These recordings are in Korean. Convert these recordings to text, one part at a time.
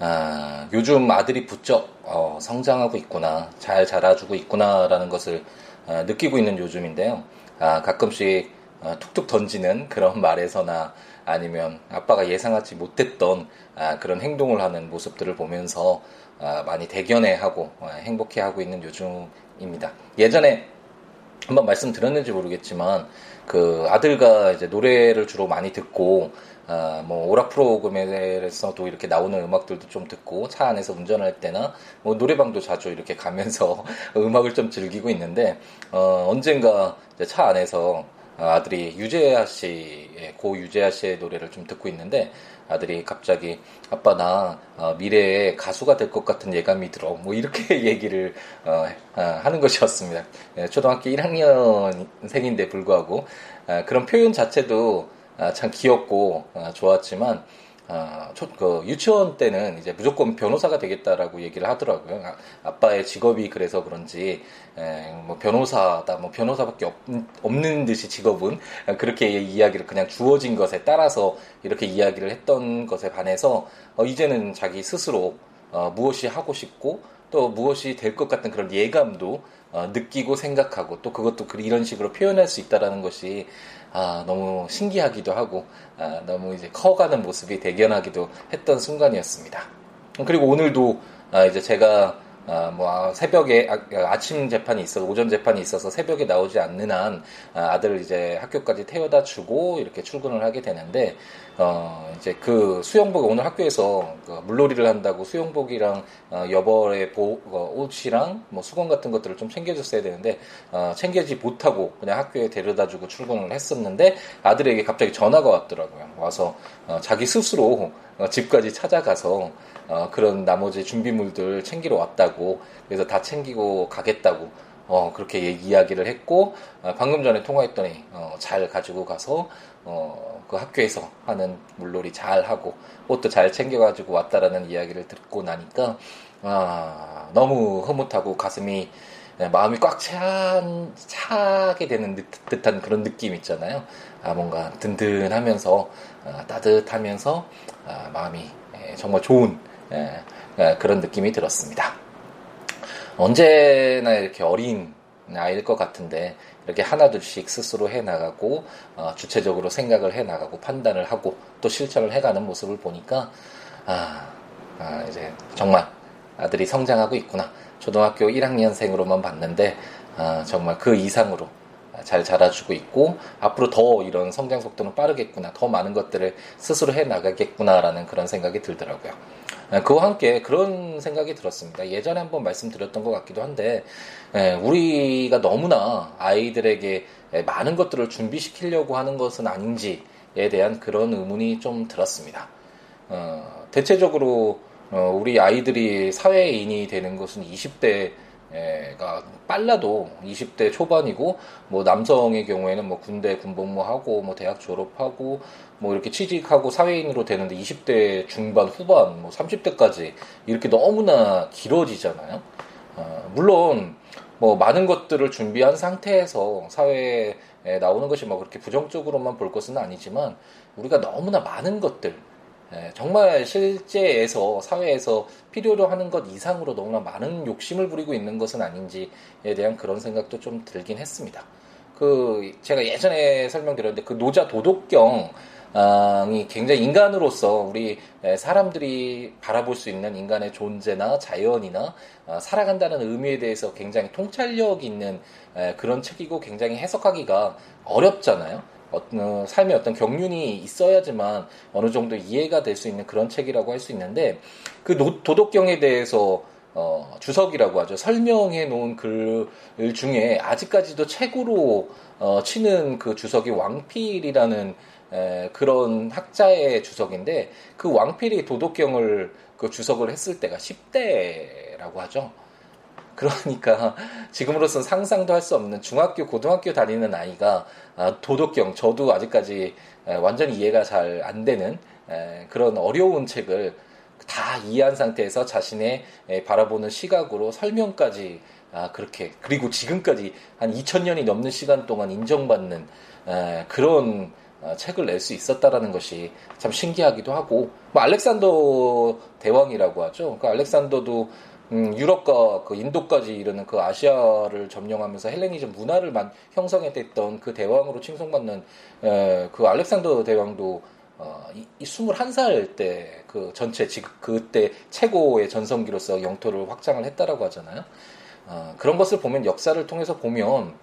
아, 요즘 아들이 부쩍 어, 성장하고 있구나, 잘 자라주고 있구나라는 것을 아, 느끼고 있는 요즘인데요. 아, 가끔씩 어, 툭툭 던지는 그런 말에서나 아니면 아빠가 예상하지 못했던 아, 그런 행동을 하는 모습들을 보면서 아, 많이 대견해하고 아, 행복해하고 있는 요즘입니다. 예전에 한번 말씀드렸는지 모르겠지만 그 아들과 이제 노래를 주로 많이 듣고 아, 뭐 오락 프로그램에서도 이렇게 나오는 음악들도 좀 듣고 차 안에서 운전할 때나 뭐 노래방도 자주 이렇게 가면서 음악을 좀 즐기고 있는데 어, 언젠가 차 안에서 아들이 유재하 씨의 고 유재하 씨의 노래를 좀 듣고 있는데 아들이 갑자기 아빠 나 어, 미래에 가수가 될 것 같은 예감이 들어 뭐 이렇게 얘기를 어, 어, 하는 것이었습니다. 예, 초등학교 1학년생인데 불구하고 아, 그런 표현 자체도 아, 참 귀엽고 아, 좋았지만 아, 초, 그 유치원 때는 이제 무조건 변호사가 되겠다라고 얘기를 하더라고요. 아, 빠의 직업이 그래서 그런지 에, 뭐 변호사다, 뭐 변호사밖에 없, 없는 듯이 직업은 그렇게 이야기를 그냥 주어진 것에 따라서 이렇게 이야기를 했던 것에 반해서 어, 이제는 자기 스스로 어, 무엇이 하고 싶고 또 무엇이 될 것 같은 그런 예감도 어, 느끼고 생각하고 또 그것도 이런 식으로 표현할 수 있다라는 것이 아, 너무 신기하기도 하고 아, 너무 이제 커가는 모습이 대견하기도 했던 순간이었습니다. 그리고 오늘도 아, 이제 제가 아, 뭐 아, 새벽에 아, 침 재판이 있어서 오전 재판이 있어서 새벽에 나오지 않는 한 아, 아들을 이제 학교까지 태워다 주고 이렇게 출근을 하게 되는데 어 이제 그 수영복 오늘 학교에서 그 물놀이를 한다고 수영복이랑 어, 여벌의 보, 어, 옷이랑 뭐 수건 같은 것들을 좀 챙겨줬어야 되는데 어, 챙겨지 못하고 그냥 학교에 데려다주고 출근을 했었는데 아들에게 갑자기 전화가 왔더라고요. 와서 어, 자기 스스로 어, 집까지 찾아가서 어, 그런 나머지 준비물들 챙기러 왔다고 그래서 다 챙기고 가겠다고 어, 그렇게 이야기를 했고 어, 방금 전에 통화했더니 어, 잘 가지고 가서 어, 그 학교에서 하는 물놀이 잘 하고 옷도 잘 챙겨가지고 왔다라는 이야기를 듣고 나니까 아, 너무 흐뭇하고 가슴이 네, 마음이 꽉 찬, 차게 되는 듯, 한 그런 느낌 있잖아요. 아, 뭔가 든든하면서, 아, 따뜻하면서, 아, 마음이 예, 정말 좋은, 예, 예, 그런 느낌이 들었습니다. 언제나 이렇게 어린 아이일 것 같은데, 이렇게 하나둘씩 스스로 해 나가고 어, 주체적으로 생각을 해 나가고 판단을 하고 또 실천을 해가는 모습을 보니까 아, 아 이제 정말 아들이 성장하고 있구나. 초등학교 1학년생으로만 봤는데 아, 정말 그 이상으로 잘 자라주고 있고 앞으로 더 이런 성장 속도는 빠르겠구나. 더 많은 것들을 스스로 해 나가겠구나라는 그런 생각이 들더라고요. 아, 그와 함께 그런 생각이 들었습니다. 예전에 한번 말씀드렸던 것 같기도 한데 예, 우리가 너무나 아이들에게 많은 것들을 준비시키려고 하는 것은 아닌지에 대한 그런 의문이 좀 들었습니다. 어, 대체적으로 어, 우리 아이들이 사회인이 되는 것은 20대 가 빨라도 20대 초반이고 뭐 남성의 경우에는 뭐 군대 군복무하고 뭐 대학 졸업하고 뭐 이렇게 취직하고 사회인으로 되는데 20대 중반 후반 뭐 30대까지 이렇게 너무나 길어지잖아요. 어, 물론 뭐 많은 것들을 준비한 상태에서 사회에 나오는 것이 뭐 그렇게 부정적으로만 볼 것은 아니지만 우리가 너무나 많은 것들 예, 정말 실제에서 사회에서 필요로 하는 것 이상으로 너무나 많은 욕심을 부리고 있는 것은 아닌지에 대한 그런 생각도 좀 들긴 했습니다. 그 제가 예전에 설명드렸는데 그 노자 도덕경 이 굉장히 인간으로서 우리 사람들이 바라볼 수 있는 인간의 존재나 자연이나 어, 살아간다는 의미에 대해서 굉장히 통찰력 있는 그런 책이고 굉장히 해석하기가 어렵잖아요. 어떤 삶의 어떤 경륜이 있어야지만 어느 정도 이해가 될 수 있는 그런 책이라고 할 수 있는데 그 도덕경에 대해서 어, 주석이라고 하죠. 설명해 놓은 글 중에 아직까지도 최고로 어, 치는 그 주석이 왕필이라는 에, 그런 학자의 주석인데 그 왕필이 도덕경을 그 주석을 했을 때가 10대라고 하죠. 그러니까 지금으로선 상상도 할 수 없는 중학교, 고등학교 다니는 아이가 아, 도덕경, 저도 아직까지 완전히 이해가 잘 안 되는 그런 어려운 책을 다 이해한 상태에서 자신의 바라보는 시각으로 설명까지 아, 그렇게 그리고 지금까지 한 2000년이 넘는 시간 동안 인정받는 그런 어, 책을 낼 수 있었다라는 것이 참 신기하기도 하고 뭐 알렉산더 대왕이라고 하죠. 그 알렉산더도 음, 유럽과 그 인도까지 이르는 그 아시아를 점령하면서 헬레니즘 문화를 만, 형성했던 그 대왕으로 칭송받는 에, 그 알렉산더 대왕도 어, 이, 이 21살 때 그 전체 지금 그때 최고의 전성기로서 영토를 확장을 했다라고 하잖아요. 어, 그런 것을 보면 역사를 통해서 보면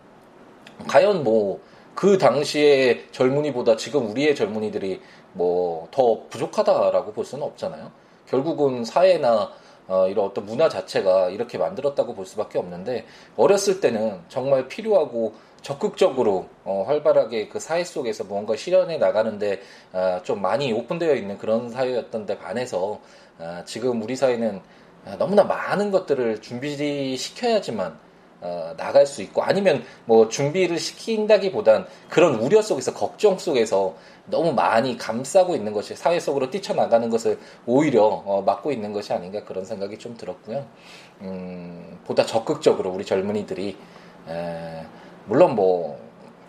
과연 뭐 그 당시의 젊은이보다 지금 우리의 젊은이들이 뭐 더 부족하다라고 볼 수는 없잖아요. 결국은 사회나 어, 이런 어떤 문화 자체가 이렇게 만들었다고 볼 수밖에 없는데 어렸을 때는 정말 필요하고 적극적으로 어, 활발하게 그 사회 속에서 무언가 실현해 나가는데 어, 좀 많이 오픈되어 있는 그런 사회였던데 반해서 어, 지금 우리 사회는 아, 너무나 많은 것들을 준비시켜야지만 어, 나갈 수 있고 아니면 뭐 준비를 시킨다기보단 그런 우려 속에서 걱정 속에서 너무 많이 감싸고 있는 것이 사회 속으로 뛰쳐나가는 것을 오히려 어, 막고 있는 것이 아닌가 그런 생각이 좀 들었고요. 음, 보다 적극적으로 우리 젊은이들이 에, 물론 뭐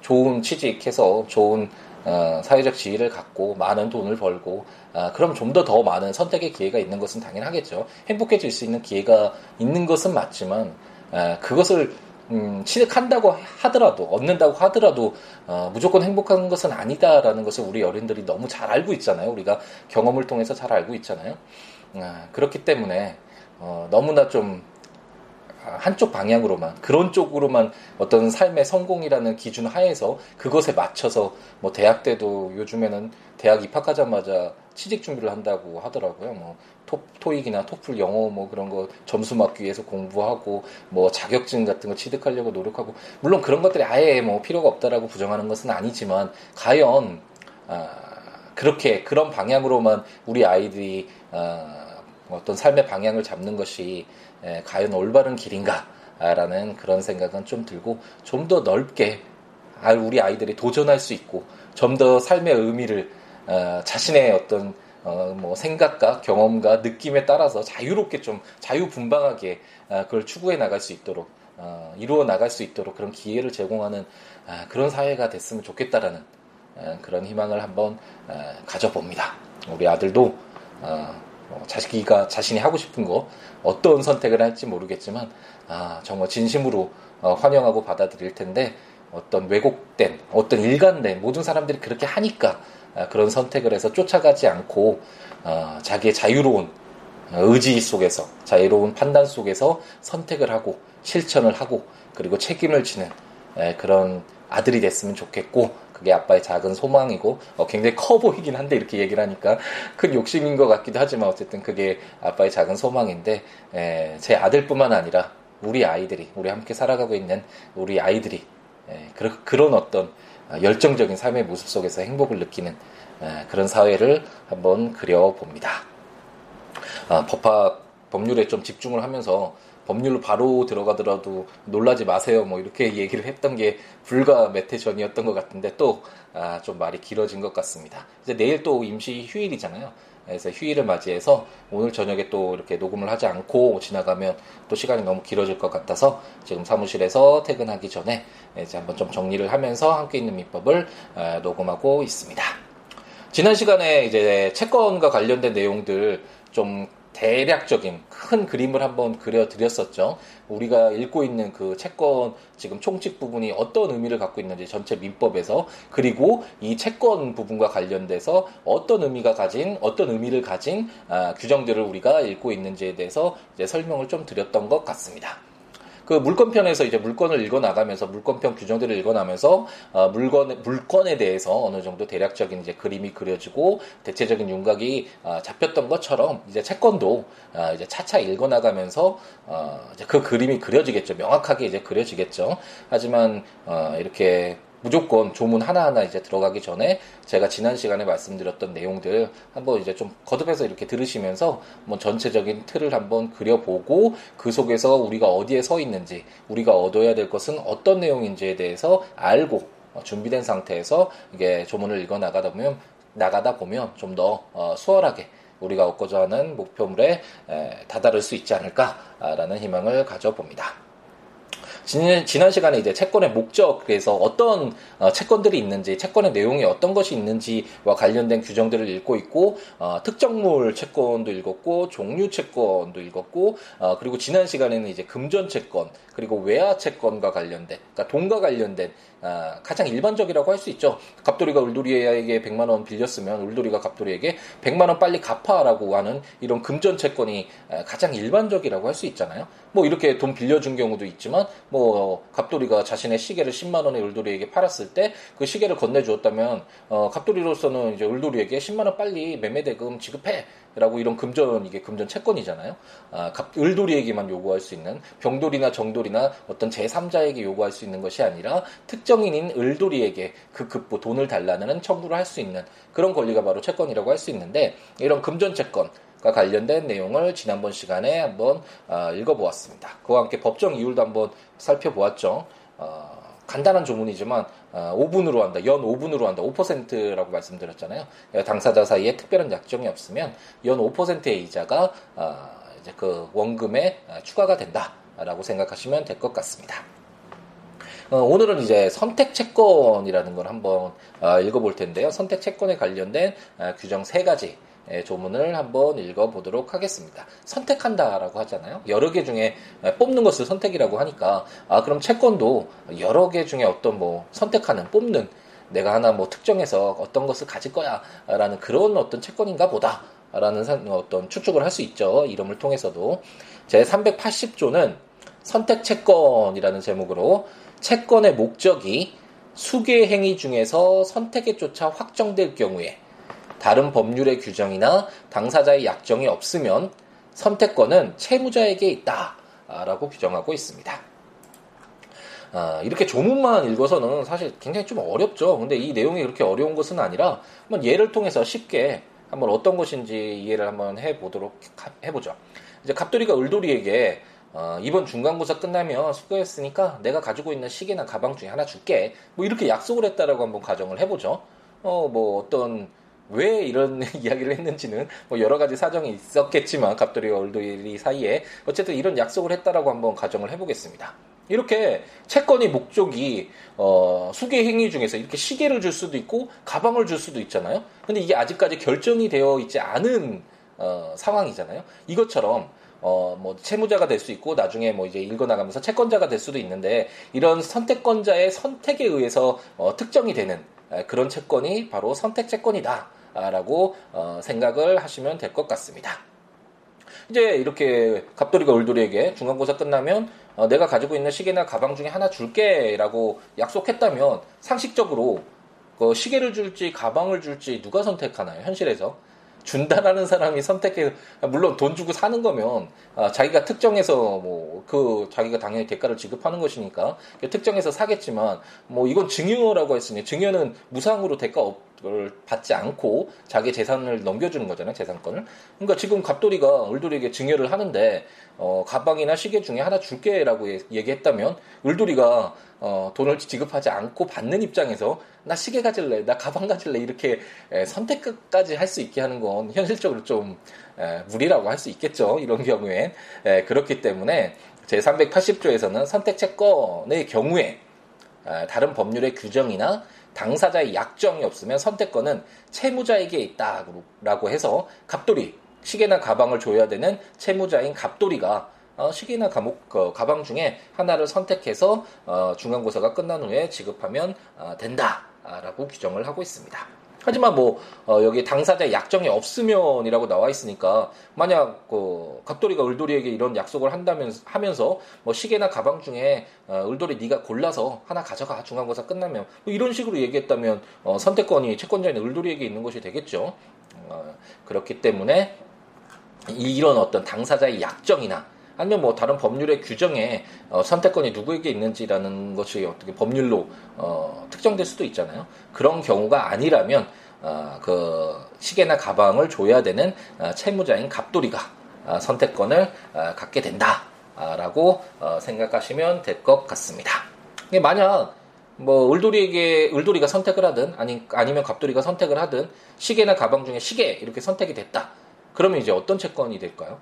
좋은 취직해서 좋은 어, 사회적 지위를 갖고 많은 돈을 벌고 아, 그럼 좀 더 더 많은 선택의 기회가 있는 것은 당연하겠죠. 행복해질 수 있는 기회가 있는 것은 맞지만 아, 그것을 음, 취득한다고 하더라도 얻는다고 하더라도 어, 무조건 행복한 것은 아니다라는 것을 우리 어른들이 너무 잘 알고 있잖아요. 우리가 경험을 통해서 잘 알고 있잖아요. 아, 그렇기 때문에 어, 너무나 좀 한쪽 방향으로만 그런 쪽으로만 어떤 삶의 성공이라는 기준 하에서 그것에 맞춰서 뭐 대학 때도 요즘에는 대학 입학하자마자 취직 준비를 한다고 하더라고요. 뭐 토, 토익이나 토플 영어 뭐 그런 거 점수 맞기 위해서 공부하고 뭐 자격증 같은 거 취득하려고 노력하고 물론 그런 것들이 아예 뭐 필요가 없다라고 부정하는 것은 아니지만 과연 아, 그렇게 그런 방향으로만 우리 아이들이 아, 어떤 삶의 방향을 잡는 것이 에, 과연 올바른 길인가라는 그런 생각은 좀 들고 좀 더 넓게 우리 아이들이 도전할 수 있고 좀 더 삶의 의미를 어, 자신의 어떤 어, 뭐 생각과 경험과 느낌에 따라서 자유롭게 좀 자유분방하게 어, 그걸 추구해 나갈 수 있도록 어, 이루어 나갈 수 있도록 그런 기회를 제공하는 아, 그런 사회가 됐으면 좋겠다라는 어, 그런 희망을 한번 어, 가져봅니다. 우리 아들도 뭐 자기가 자신이 하고 싶은 거 어떤 선택을 할지 모르겠지만 아 정말 진심으로 환영하고 받아들일 텐데 어떤 왜곡된 어떤 일관된 모든 사람들이 그렇게 하니까 아, 그런 선택을 해서 쫓아가지 않고 어, 자기의 자유로운 의지 속에서 자유로운 판단 속에서 선택을 하고 실천을 하고 그리고 책임을 지는 그런 아들이 됐으면 좋겠고 그게 아빠의 작은 소망이고 어, 굉장히 커 보이긴 한데 이렇게 얘기를 하니까 큰 욕심인 것 같기도 하지만 어쨌든 그게 아빠의 작은 소망인데 제 아들뿐만 아니라 우리 아이들이 우리 함께 살아가고 있는 우리 아이들이 그런 어떤 아, 열정적인 삶의 모습 속에서 행복을 느끼는 아, 그런 사회를 한번 그려봅니다. 아, 법학 법률에 좀 집중을 하면서 법률로 바로 들어가더라도 놀라지 마세요. 뭐 이렇게 얘기를 했던 게 불과 몇 해 전이었던 것 같은데 또좀 아, 말이 길어진 것 같습니다. 이제 내일 또 임시 휴일이잖아요. 그래서 휴일을 맞이해서 오늘 저녁에 또 이렇게 녹음을 하지 않고 지나가면 또 시간이 너무 길어질 것 같아서 지금 사무실에서 퇴근하기 전에 이제 한번 좀 정리를 하면서 함께 있는 민법을 어, 녹음하고 있습니다. 지난 시간에 이제 채권과 관련된 내용들 좀 대략적인 큰 그림을 한번 그려드렸었죠. 우리가 읽고 있는 그 채권 지금 총칙 부분이 어떤 의미를 갖고 있는지 전체 민법에서 그리고 이 채권 부분과 관련돼서 어떤 의미가 가진 어떤 의미를 가진 아, 규정들을 우리가 읽고 있는지에 대해서 이제 설명을 좀 드렸던 것 같습니다. 그 물권편에서 이제 물건을 읽어 나가면서 물건편 규정들을 읽어 나면서 어, 물건 물건에 대해서 어느 정도 대략적인 이제 그림이 그려지고 대체적인 윤곽이 어, 잡혔던 것처럼 이제 채권도 어, 이제 차차 읽어 나가면서 어, 이제 그 그림이 그려지겠죠. 명확하게 이제 그려지겠죠. 하지만 어, 이렇게 무조건 조문 하나하나 이제 들어가기 전에 제가 지난 시간에 말씀드렸던 내용들 한번 이제 좀 거듭해서 이렇게 들으시면서 뭐 전체적인 틀을 한번 그려보고 그 속에서 우리가 어디에 서 있는지 우리가 얻어야 될 것은 어떤 내용인지에 대해서 알고 어, 준비된 상태에서 이게 조문을 읽어 나가다 보면 나가다 보면 좀더 어, 수월하게 우리가 얻고자 하는 목표물에 다다를 수 있지 않을까라는 희망을 가져봅니다. 지난 시간에 이제 채권의 목적에서 어떤 어, 채권들이 있는지, 채권의 내용이 어떤 것이 있는지와 관련된 규정들을 읽고 있고, 어, 특정물 채권도 읽었고, 종류 채권도 읽었고, 어, 그리고 지난 시간에는 이제 금전 채권, 그리고 외화 채권과 관련된, 그러니까 돈과 관련된 아, 가장 일반적이라고 할 수 있죠. 갑돌이가 울돌이에게 100만 원 빌렸으면 울돌이가 갑돌이에게 100만 원 빨리 갚아라고 하는 이런 금전 채권이 가장 일반적이라고 할 수 있잖아요. 뭐 이렇게 돈 빌려준 경우도 있지만 뭐 갑돌이가 자신의 시계를 10만 원에 울돌이에게 팔았을 때 그 시계를 건네주었다면 어, 갑돌이로서는 이제 울돌이에게 10만 원 빨리 매매대금 지급해 라고 이런 금전 이게 금전 채권이잖아요. 아, 을돌이에게만 요구할 수 있는 병돌이나 정돌이나 어떤 제3자에게 요구할 수 있는 것이 아니라 특정인인 을돌이에게 그 급부 돈을 달라는 청구를 할 수 있는 그런 권리가 바로 채권이라고 할 수 있는데 이런 금전 채권 과 관련된 내용을 지난번 시간에 한번 어, 읽어보았습니다. 그와 함께 법정 이율도 한번 살펴보았죠. 어, 간단한 조문이지만 5분으로 어, 한다. 연 5분으로 한다. 5%라고 말씀드렸잖아요. 당사자 사이에 특별한 약정이 없으면 연 5%의 이자가 어, 이제 그 원금에 어, 추가가 된다라고 생각하시면 될 것 같습니다. 오늘은 이제 선택 채권이라는 걸 한번 읽어볼 텐데요. 선택 채권에 관련된 규정 세 가지 예, 조문을 한번 읽어보도록 하겠습니다. 선택한다라고 하잖아요. 여러 개 중에 예, 뽑는 것을 선택이라고 하니까 아 그럼 채권도 여러 개 중에 어떤 뭐 선택하는 뽑는 내가 하나 뭐 특정해서 어떤 것을 가질 거야라는 그런 어떤 채권인가 보다라는 어떤 추측을 할 수 있죠. 이름을 통해서도 제 380조는 선택 채권이라는 제목으로 채권의 목적이 수개 행위 중에서 선택에 쫓아 확정될 경우에 다른 법률의 규정이나 당사자의 약정이 없으면 선택권은 채무자에게 있다라고 규정하고 있습니다. 아, 이렇게 조문만 읽어서는 사실 굉장히 좀 어렵죠. 근데 이 내용이 그렇게 어려운 것은 아니라 한번 예를 통해서 쉽게 한번 어떤 것인지 이해를 한번 해보도록 해보죠. 이제 갑돌이가 을돌이에게 어, 이번 중간고사 끝나면 수고했으니까 내가 가지고 있는 시계나 가방 중에 하나 줄게. 뭐 이렇게 약속을 했다라고 한번 가정을 해보죠. 어, 뭐 어떤 왜 이런 이야기를 했는지는 뭐 여러 가지 사정이 있었겠지만 갑돌이와 올도리 사이에 어쨌든 이런 약속을 했다라고 한번 가정을 해보겠습니다. 이렇게 채권의 목적이 어, 수개 행위 중에서 이렇게 시계를 줄 수도 있고 가방을 줄 수도 있잖아요. 근데 이게 아직까지 결정이 되어 있지 않은 어, 상황이잖아요. 이것처럼 어, 뭐, 채무자가 될 수 있고, 나중에 뭐 이제 읽어나가면서 채권자가 될 수도 있는데, 이런 선택권자의 선택에 의해서, 어, 특정이 되는, 그런 채권이 바로 선택 채권이다. 라고 어, 생각을 하시면 될 것 같습니다. 이제 이렇게 갑돌이가 울돌이에게 중간고사 끝나면 어, 내가 가지고 있는 시계나 가방 중에 하나 줄게라고 약속했다면 상식적으로 그 시계를 줄지 가방을 줄지 누가 선택하나요? 현실에서 준다라는 사람이 선택해 물론 돈 주고 사는 거면 아, 자기가 특정해서 뭐 그 자기가 당연히 대가를 지급하는 것이니까 특정해서 사겠지만 뭐 이건 증여라고 했으니 증여는 무상으로 대가 없 걸 받지 않고 자기 재산을 넘겨주는 거잖아요, 재산권을. 그러니까 지금 갑돌이가 을돌이에게 증여를 하는데, 어, 가방이나 시계 중에 하나 줄게라고 얘기했다면, 을돌이가, 어, 돈을 지급하지 않고 받는 입장에서, 나 시계 가질래, 나 가방 가질래, 이렇게 에, 선택까지 할 수 있게 하는 건 현실적으로 좀, 에, 무리라고 할 수 있겠죠, 이런 경우엔. 에, 그렇기 때문에, 제 380조에서는 선택 채권의 경우에, 다른 법률의 규정이나 당사자의 약정이 없으면 선택권은 채무자에게 있다라고 해서 갑돌이 시계나 가방을 줘야 되는 채무자인 갑돌이가 어, 시계나 가목, 어, 가방 중에 하나를 선택해서 어, 중간고사가 끝난 후에 지급하면 어, 된다라고 규정을 하고 있습니다. 하지만 뭐 어, 여기 당사자 약정이 없으면이라고 나와 있으니까 만약 그 갑돌이가 을돌이에게 이런 약속을 한다면 하면서 뭐 시계나 가방 중에 어, 을돌이 네가 골라서 하나 가져가 중간고사 끝나면 뭐 이런 식으로 얘기했다면 어, 선택권이 채권자인 을돌이에게 있는 것이 되겠죠. 어, 그렇기 때문에 이런 어떤 당사자의 약정이나 아니면 뭐 다른 법률의 규정에 어, 선택권이 누구에게 있는지라는 것이 어떻게 법률로 어, 특정될 수도 있잖아요. 그런 경우가 아니라면 어, 그 시계나 가방을 줘야 되는 어, 채무자인 갑돌이가 어, 선택권을 어, 갖게 된다라고 어, 생각하시면 될 것 같습니다. 만약 뭐 을돌이에게 을돌이가 선택을 하든 아니 아니면 갑돌이가 선택을 하든 시계나 가방 중에 시계 이렇게 선택이 됐다. 그러면 이제 어떤 채권이 될까요?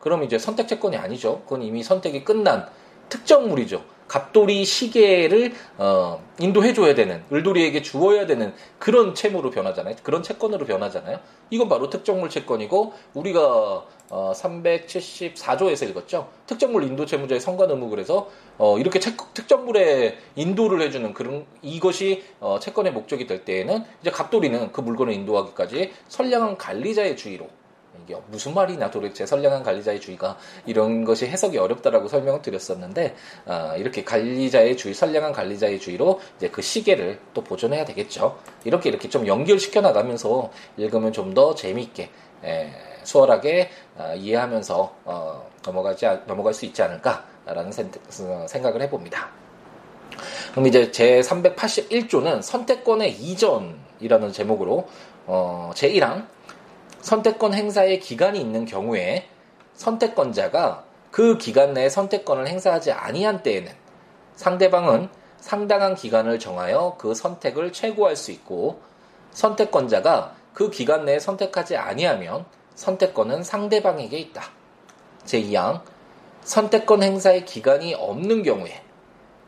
그럼 이제 선택 채권이 아니죠. 그건 이미 선택이 끝난 특정물이죠. 갑돌이 시계를 어, 인도해줘야 되는 을돌이에게 주어야 되는 그런 채무로 변하잖아요. 그런 채권으로 변하잖아요. 이건 바로 특정물 채권이고 우리가 어, 374조에서 읽었죠. 특정물 인도 채무자의 성관 의무 그래서 어, 이렇게 채, 특정물에 인도를 해주는 그런 이것이 어, 채권의 목적이 될 때에는 이제 갑돌이는 그 물건을 인도하기까지 선량한 관리자의 주의로 이게 무슨 말이나 도대체 선량한 관리자의 주의가 이런 것이 해석이 어렵다라고 설명을 드렸었는데 어, 이렇게 관리자의 주의, 선량한 관리자의 주의로 이제 그 시계를 또 보존해야 되겠죠. 이렇게 이렇게 좀 연결시켜 나가면서 읽으면 좀 더 재미있게 에, 수월하게 어, 이해하면서 어, 넘어가지 넘어갈 수 있지 않을까라는 생각을 해봅니다. 그럼 이제 제 381조는 선택권의 이전이라는 제목으로 어, 제1항 선택권 행사의 기간이 있는 경우에 선택권자가 그 기간 내에 선택권을 행사하지 아니한 때에는 상대방은 상당한 기간을 정하여 그 선택을 최고할 수 있고 선택권자가 그 기간 내에 선택하지 아니하면 선택권은 상대방에게 있다. 제2항 선택권 행사의 기간이 없는 경우에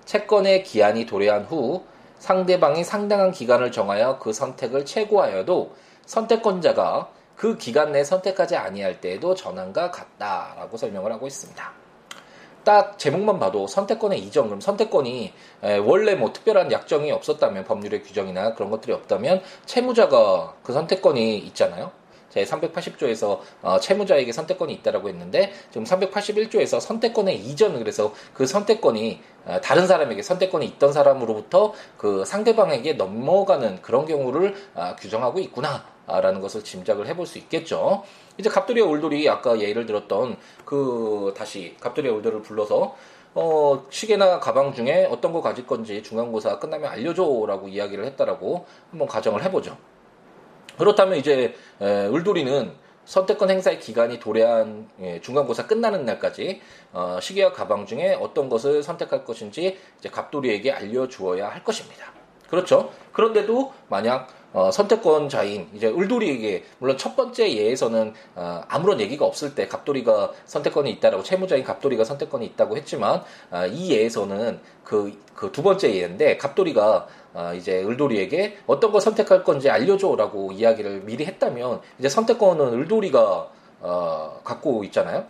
채권의 기한이 도래한 후 상대방이 상당한 기간을 정하여 그 선택을 최고하여도 선택권자가 그 기간 내에 선택하지 아니할 때에도 전환과 같다라고 설명을 하고 있습니다. 딱 제목만 봐도 선택권의 이전, 그럼 선택권이 원래 뭐 특별한 약정이 없었다면 법률의 규정이나 그런 것들이 없다면 채무자가 그 선택권이 있잖아요. 제 380조에서 어, 채무자에게 선택권이 있다라고 했는데 지금 381조에서 선택권의 이전 그래서 그 선택권이 어, 다른 사람에게 선택권이 있던 사람으로부터 그 상대방에게 넘어가는 그런 경우를 어, 규정하고 있구나. 라는 것을 짐작을 해볼 수 있겠죠. 이제 갑돌이와 올돌이 아까 예를 들었던 그 다시 갑돌이와 올돌을 불러서 어, 시계나 가방 중에 어떤 거 가질 건지 중간고사 끝나면 알려줘라고 이야기를 했다라고 한번 가정을 해보죠. 그렇다면 이제 에, 을돌이는 선택권 행사의 기간이 도래한 예, 중간고사 끝나는 날까지 어, 시계와 가방 중에 어떤 것을 선택할 것인지 이제 갑돌이에게 알려주어야 할 것입니다. 그렇죠. 그런데도 만약 어, 선택권자인 이제 을돌이에게 물론 첫 번째 예에서는 어, 아무런 얘기가 없을 때 갑돌이가 선택권이 있다라고 채무자인 갑돌이가 선택권이 있다고 했지만 어, 이 예에서는 그 그 두 번째 예인데 갑돌이가 어, 이제 을돌이에게 어떤 걸 선택할 건지 알려줘라고 이야기를 미리 했다면 이제 선택권은 을돌이가 어, 갖고 있잖아요.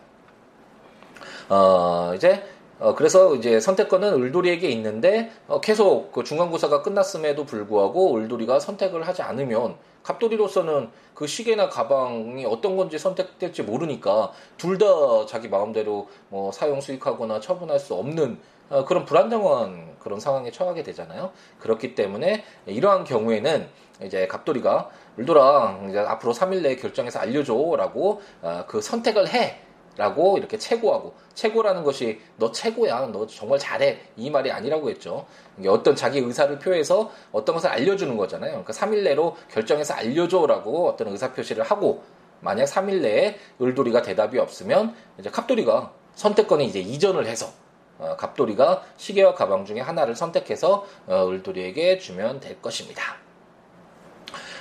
어, 이제 어, 그래서 이제 선택권은 을돌이에게 있는데 어, 계속 그 중간고사가 끝났음에도 불구하고 을돌이가 선택을 하지 않으면 갑돌이로서는 그 시계나 가방이 어떤 건지 선택될지 모르니까 둘 다 자기 마음대로 뭐 사용 수익하거나 처분할 수 없는 어, 그런 불안정한 그런 상황에 처하게 되잖아요. 그렇기 때문에 이러한 경우에는 이제 갑돌이가 을돌아 이제 앞으로 3일 내에 결정해서 알려줘라고 어, 그 선택을 해. 라고 이렇게 최고하고 최고라는 것이 너 최고야 너 정말 잘해 이 말이 아니라고 했죠 어떤 자기 의사를 표해서 어떤 것을 알려주는 거잖아요 그러니까 3일 내로 결정해서 알려줘라고 어떤 의사 표시를 하고 만약 3일 내에 을돌이가 대답이 없으면 이제 갑돌이가 선택권이 이제 이전을 해서 어, 갑돌이가 시계와 가방 중에 하나를 선택해서 어, 을돌이에게 주면 될 것입니다.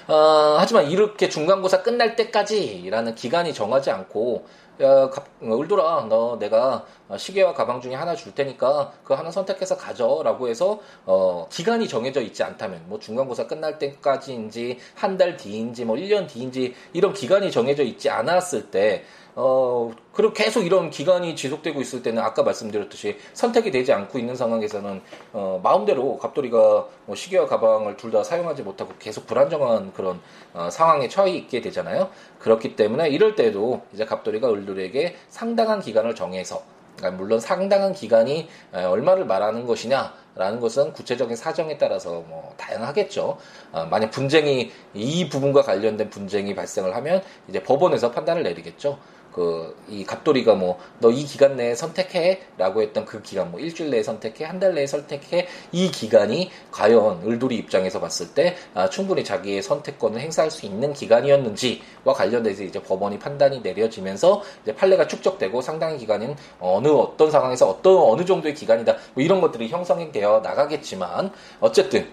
어, 하지만 이렇게 중간고사 끝날 때까지라는 기간이 정하지 않고 야, 가, 울돌아, 너 내가 시계와 가방 중에 하나 줄 테니까 그 하나 선택해서 가져라고 해서 어, 기간이 정해져 있지 않다면 뭐 중간고사 끝날 때까지인지 한 달 뒤인지 뭐 1년 뒤인지 이런 기간이 정해져 있지 않았을 때 어, 그리고 계속 이런 기간이 지속되고 있을 때는 아까 말씀드렸듯이 선택이 되지 않고 있는 상황에서는 어, 마음대로 갑돌이가 뭐 시계와 가방을 둘 다 사용하지 못하고 계속 불안정한 그런 어, 상황에 처해 있게 되잖아요. 그렇기 때문에 이럴 때도 이제 갑돌이가 을돌에게 상당한 기간을 정해서 그러니까 물론 상당한 기간이 얼마를 말하는 것이냐라는 것은 구체적인 사정에 따라서 뭐 다양하겠죠. 어, 만약 분쟁이 이 부분과 관련된 분쟁이 발생을 하면 이제 법원에서 판단을 내리겠죠. 그, 이 갑돌이가 뭐, 너 이 기간 내에 선택해? 라고 했던 그 기간, 뭐, 일주일 내에 선택해? 한 달 내에 선택해? 이 기간이 과연 을돌이 입장에서 봤을 때, 아, 충분히 자기의 선택권을 행사할 수 있는 기간이었는지와 관련돼서 이제 법원이 판단이 내려지면서 이제 판례가 축적되고 상당히 기간인 어느 어떤 상황에서 어떤, 어느 정도의 기간이다. 뭐 이런 것들이 형성이 되어 나가겠지만, 어쨌든,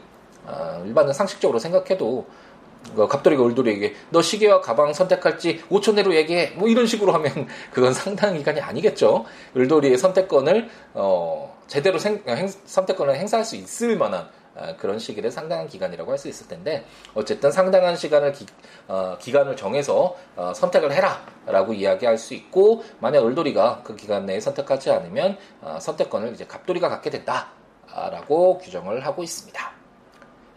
아, 일반은 상식적으로 생각해도 그 갑돌이가 울돌이에게 너 시계와 가방 선택할지 5초 내로 얘기해 뭐 이런 식으로 하면 그건 상당 기간이 아니겠죠 을돌이의 선택권을 어 제대로 생, 행, 선택권을 행사할 수 있을 만한 아, 그런 시기를 상당한 기간이라고 할 수 있을 텐데 어쨌든 상당한 시간을 기, 어, 기간을 정해서 어, 선택을 해라라고 이야기할 수 있고 만약 을돌이가 그 기간 내에 선택하지 않으면 어, 선택권을 이제 갑돌이가 갖게 된다라고 규정을 하고 있습니다.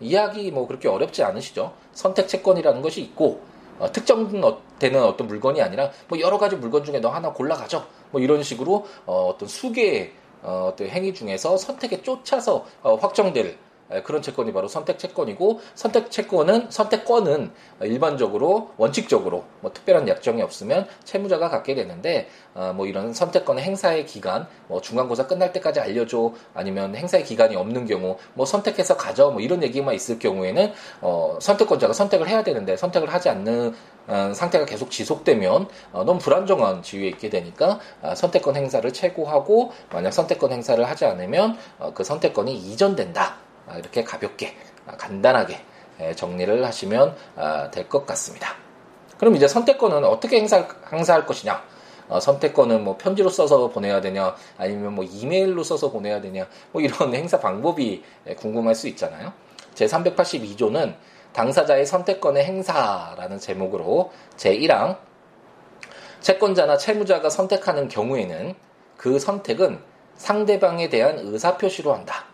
이야기 뭐 그렇게 어렵지 않으시죠? 선택 채권이라는 것이 있고 어, 특정되는 어떤 물건이 아니라 뭐 여러 가지 물건 중에 너 하나 골라 가죠. 뭐 이런 식으로 어, 떤 수개의 어, 어떤 행위 중에서 선택에 쫓아서 어, 확정될 그런 채권이 바로 선택 채권이고 선택 채권은 선택권은 일반적으로 원칙적으로 뭐 특별한 약정이 없으면 채무자가 갖게 되는데 어, 뭐 이런 선택권의 행사의 기간 뭐 중간고사 끝날 때까지 알려줘 아니면 행사의 기간이 없는 경우 뭐 선택해서 가져 뭐 이런 얘기만 있을 경우에는 어, 선택권자가 선택을 해야 되는데 선택을 하지 않는 어, 상태가 계속 지속되면 어, 너무 불안정한 지위에 있게 되니까 어, 선택권 행사를 최고하고 만약 선택권 행사를 하지 않으면 어, 그 선택권이 이전된다. 아, 이렇게 가볍게 아, 간단하게 예, 정리를 하시면 아, 될것 같습니다. 그럼 이제 선택권은 어떻게 행사, 행사할 것이냐? 어, 선택권은 뭐 편지로 써서 보내야 되냐, 아니면 뭐 이메일로 써서 보내야 되냐, 뭐 이런 행사 방법이 예, 궁금할 수 있잖아요. 제 382조는 당사자의 선택권의 행사라는 제목으로 제 1항 채권자나 채무자가 선택하는 경우에는 그 선택은 상대방에 대한 의사표시로 한다.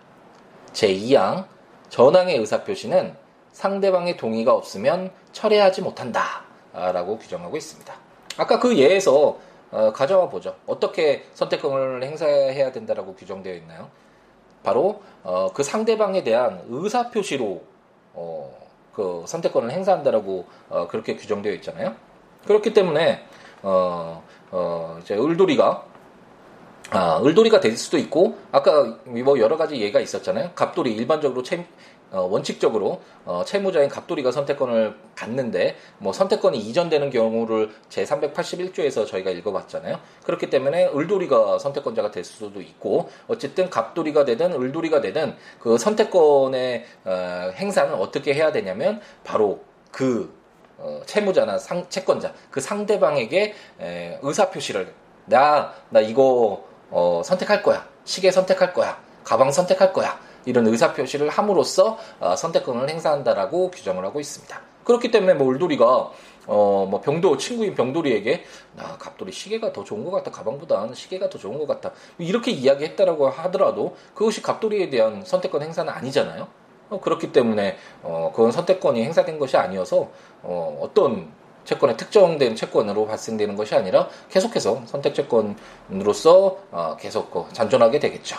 제2항 전항의 의사표시는 상대방의 동의가 없으면 철회하지 못한다. 라고 규정하고 있습니다. 아까 그 예에서 어, 가져와 보죠. 어떻게 선택권을 행사해야 된다라고 규정되어 있나요? 바로 어, 그 상대방에 대한 의사표시로 어, 그 선택권을 행사한다라고 어, 그렇게 규정되어 있잖아요. 그렇기 때문에 어, 어, 이제 을돌이가 아, 을돌이가 될 수도 있고 아까 뭐 여러 가지 예가 있었잖아요. 갑돌이 일반적으로 채, 어, 원칙적으로 어, 채무자인 갑돌이가 선택권을 갖는데 뭐 선택권이 이전되는 경우를 제 381조에서 저희가 읽어봤잖아요. 그렇기 때문에 을돌이가 선택권자가 될 수도 있고 어쨌든 갑돌이가 되든 을돌이가 되든 그 선택권의 어, 행사는 어떻게 해야 되냐면 바로 그 어, 채무자나 상, 채권자 그 상대방에게 에, 의사 표시를 나 나 이거 어, 선택할 거야. 시계 선택할 거야. 가방 선택할 거야. 이런 의사 표시를 함으로써 어, 선택권을 행사한다라고 규정을 하고 있습니다. 그렇기 때문에 뭐 울돌이가 어, 뭐 병도 친구인 병돌이에게 나 갑돌이 시계가 더 좋은 것 같다. 가방보다 시계가 더 좋은 것 같다. 이렇게 이야기했다라고 하더라도 그것이 갑돌이에 대한 선택권 행사는 아니잖아요. 어, 그렇기 때문에 어, 그건 선택권이 행사된 것이 아니어서 어, 어떤 채권의 특정된 채권으로 발생되는 것이 아니라 계속해서 선택 채권으로서 어, 계속 그 잔존하게 되겠죠.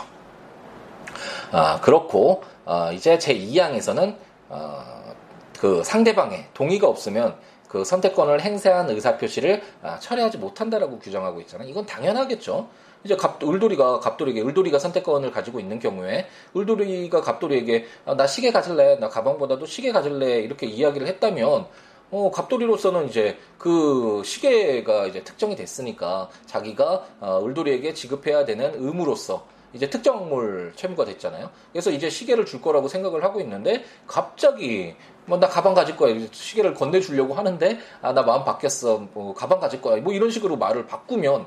아, 그렇고 어, 이제 제 2항에서는 어, 그 상대방의 동의가 없으면 그 선택권을 행사한 의사 표시를 아, 철회하지 못한다라고 규정하고 있잖아요. 이건 당연하겠죠. 이제 갑, 을돌이가 갑돌이에게 을돌이가 선택권을 가지고 있는 경우에 을돌이가 갑돌이에게 아, 나 시계 가질래, 나 가방보다도 시계 가질래 이렇게 이야기를 했다면 어, 갑돌이로서는 이제 그 시계가 이제 특정이 됐으니까 자기가 어, 을돌이에게 지급해야 되는 의무로서 이제 특정물 채무가 됐잖아요. 그래서 이제 시계를 줄 거라고 생각을 하고 있는데 갑자기 뭐 나 가방 가질 거야 시계를 건네주려고 하는데 아 나 마음 바뀌었어 뭐 가방 가질 거야 뭐 이런 식으로 말을 바꾸면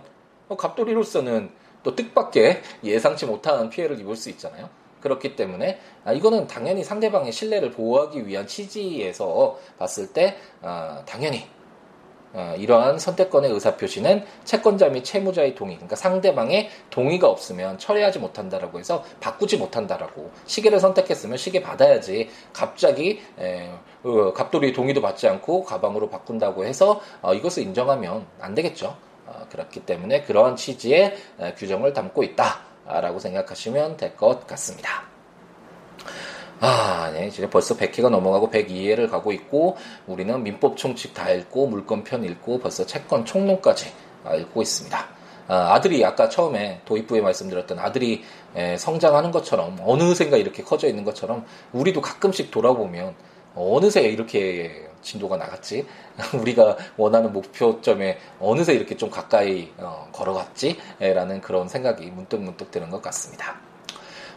어, 갑돌이로서는 또 뜻밖의 예상치 못한 피해를 입을 수 있잖아요. 그렇기 때문에 아, 이거는 당연히 상대방의 신뢰를 보호하기 위한 취지에서 봤을 때 아, 당연히 아, 이러한 선택권의 의사표시는 채권자 및 채무자의 동의, 그러니까 상대방의 동의가 없으면 처리하지 못한다라고 해서 바꾸지 못한다라고 시계를 선택했으면 시계 받아야지 갑자기 에, 어, 갑돌이 동의도 받지 않고 가방으로 바꾼다고 해서 어, 이것을 인정하면 안 되겠죠. 어, 그렇기 때문에 그러한 취지의 에, 규정을 담고 있다. 라고 생각하시면 될 것 같습니다. 아, 네. 이제 벌써 100회가 넘어가고 102회를 가고 있고, 우리는 민법 총칙 다 읽고, 물권편 읽고, 벌써 채권 총론까지 알고 있습니다. 아, 들이 아까 처음에 도입부에 말씀드렸던 아들이 성장하는 것처럼 어느샌가 이렇게 커져 있는 것처럼 우리도 가끔씩 돌아보면 어느새 이렇게 진도가 나갔지? 우리가 원하는 목표점에 어느새 이렇게 좀 가까이 어, 걸어갔지? 라는 그런 생각이 문득문득 드는 것 같습니다.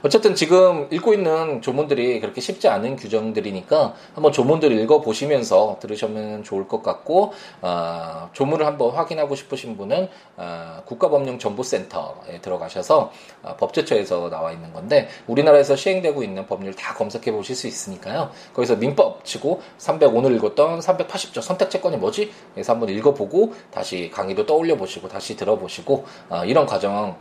어쨌든 지금 읽고 있는 조문들이 그렇게 쉽지 않은 규정들이니까 한번 조문들을 읽어 보시면서 들으시면 좋을 것 같고 어, 조문을 한번 확인하고 싶으신 분은 어, 국가법령정보센터에 들어가셔서 어, 법제처에서 나와 있는 건데 우리나라에서 시행되고 있는 법률 다 검색해 보실 수 있으니까요. 거기서 민법 치고 300 오늘 읽었던 380조 선택채권이 뭐지? 그래서 한번 읽어보고 다시 강의도 떠올려 보시고 다시 들어보시고 어, 이런 과정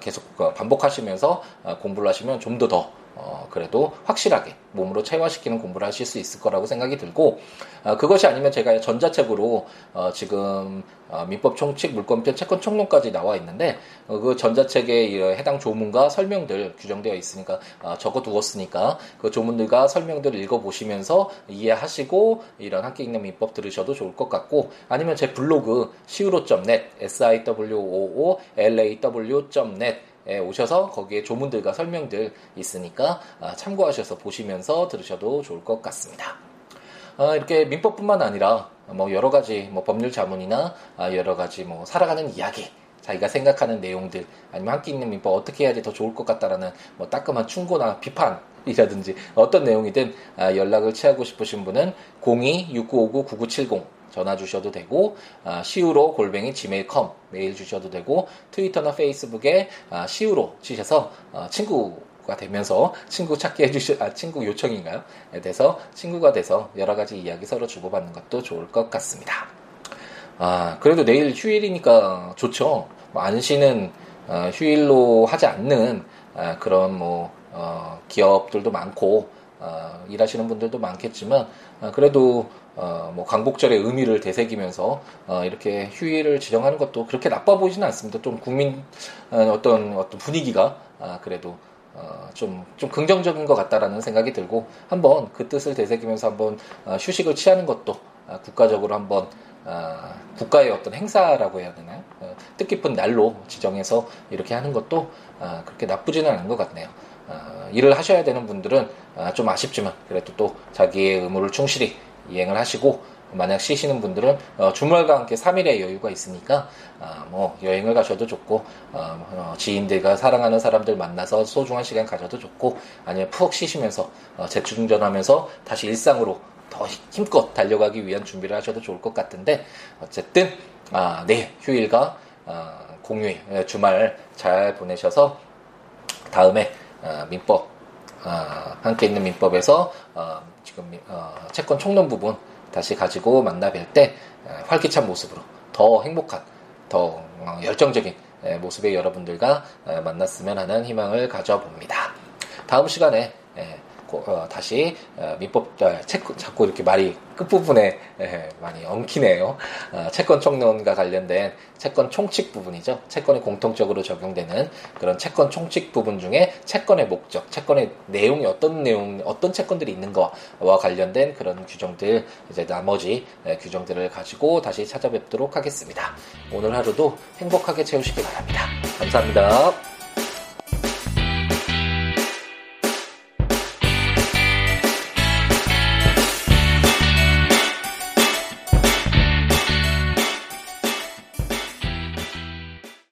계속 반복하시면서 공부 공부를 하시면 좀 더 더, 어, 그래도 확실하게 몸으로 체화시키는 공부를 하실 수 있을 거라고 생각이 들고, 어, 그것이 아니면 제가 전자책으로, 어, 지금, 어, 민법 총칙, 물권편, 채권 총론까지 나와 있는데, 어, 그 전자책에 해당 조문과 설명들 규정되어 있으니까, 어, 적어 두었으니까, 그 조문들과 설명들을 읽어보시면서 이해하시고, 이런 함께 읽는 민법 들으셔도 좋을 것 같고, 아니면 제 블로그, siwo.net, siwoolaw.net, 에 오셔서 거기에 조문들과 설명들 있으니까 아, 참고하셔서 보시면서 들으셔도 좋을 것 같습니다. 아, 이렇게 민법뿐만 아니라 뭐 여러 가지 뭐 법률 자문이나 아, 여러 가지 뭐 살아가는 이야기 자기가 생각하는 내용들 아니면 함께 있는 민법 어떻게 해야지 더 좋을 것 같다라는 뭐 따끔한 충고나 비판 이라든지 어떤 내용이든 연락을 취하고 싶으신 분은 02-6959-9970 전화 주셔도 되고 아, 시우로 골뱅이 gmail.com 메일 주셔도 되고 트위터나 페이스북에 아, 시우로 치셔서 어, 친구 가 되면서 친구 찾기 해주시 아 친구 요청인가요? 에 대해서 친구가 돼서 여러 가지 이야기 서로 주고받는 것도 좋을 것 같습니다. 아 그래도 내일 휴일이니까 좋죠. 뭐안 쉬는 어, 휴일로 하지 않는 아, 그런 뭐 어, 기업들도 많고 어, 일하시는 분들도 많겠지만 어, 그래도 어, 뭐 광복절의 의미를 되새기면서 어, 이렇게 휴일을 지정하는 것도 그렇게 나빠 보이지는 않습니다. 좀 국민 어, 어떤 어떤 분위기가 아, 그래도 어, 좀, 좀 긍정적인 것 같다라는 생각이 들고 한번 그 뜻을 되새기면서 한번 어, 휴식을 취하는 것도 아, 국가적으로 한번 아, 국가의 어떤 행사라고 해야 되나요? 어, 뜻깊은 날로 지정해서 이렇게 하는 것도 아, 그렇게 나쁘지는 않은 것 같네요. 아, 일을 하셔야 되는 분들은 아, 좀 아쉽지만 그래도 또 자기의 의무를 충실히 이행을 하시고 만약 쉬시는 분들은 어, 주말과 함께 3일의 여유가 있으니까 어, 뭐 여행을 가셔도 좋고 어, 어, 지인들과 사랑하는 사람들 만나서 소중한 시간 가져도 좋고 아니면 푹 쉬시면서 어, 재충전하면서 다시 일상으로 더 힘껏 달려가기 위한 준비를 하셔도 좋을 것 같은데 어쨌든 아, 네 휴일과 어, 공휴일 주말 잘 보내셔서 다음에 민법 함께 있는 민법에서 지금 어, 채권 총론 부분 다시 가지고 만나 뵐때 어, 활기찬 모습으로 더 행복한 더 어, 열정적인 모습의 여러분들과 만났으면 하는 희망을 가져봅니다. 다음 시간에 어, 다시 어, 민법 어, 채권 자꾸 이렇게 말이 끝부분에 예, 많이 엉키네요. 어, 채권 총론과 관련된 채권 총칙 부분이죠. 채권이 공통적으로 적용되는 그런 채권 총칙 부분 중에 채권의 목적, 채권의 내용이 어떤 내용, 어떤 채권들이 있는 거와 관련된 그런 규정들 이제 나머지 예, 규정들을 가지고 다시 찾아뵙도록 하겠습니다. 오늘 하루도 행복하게 채우시기 바랍니다. 감사합니다.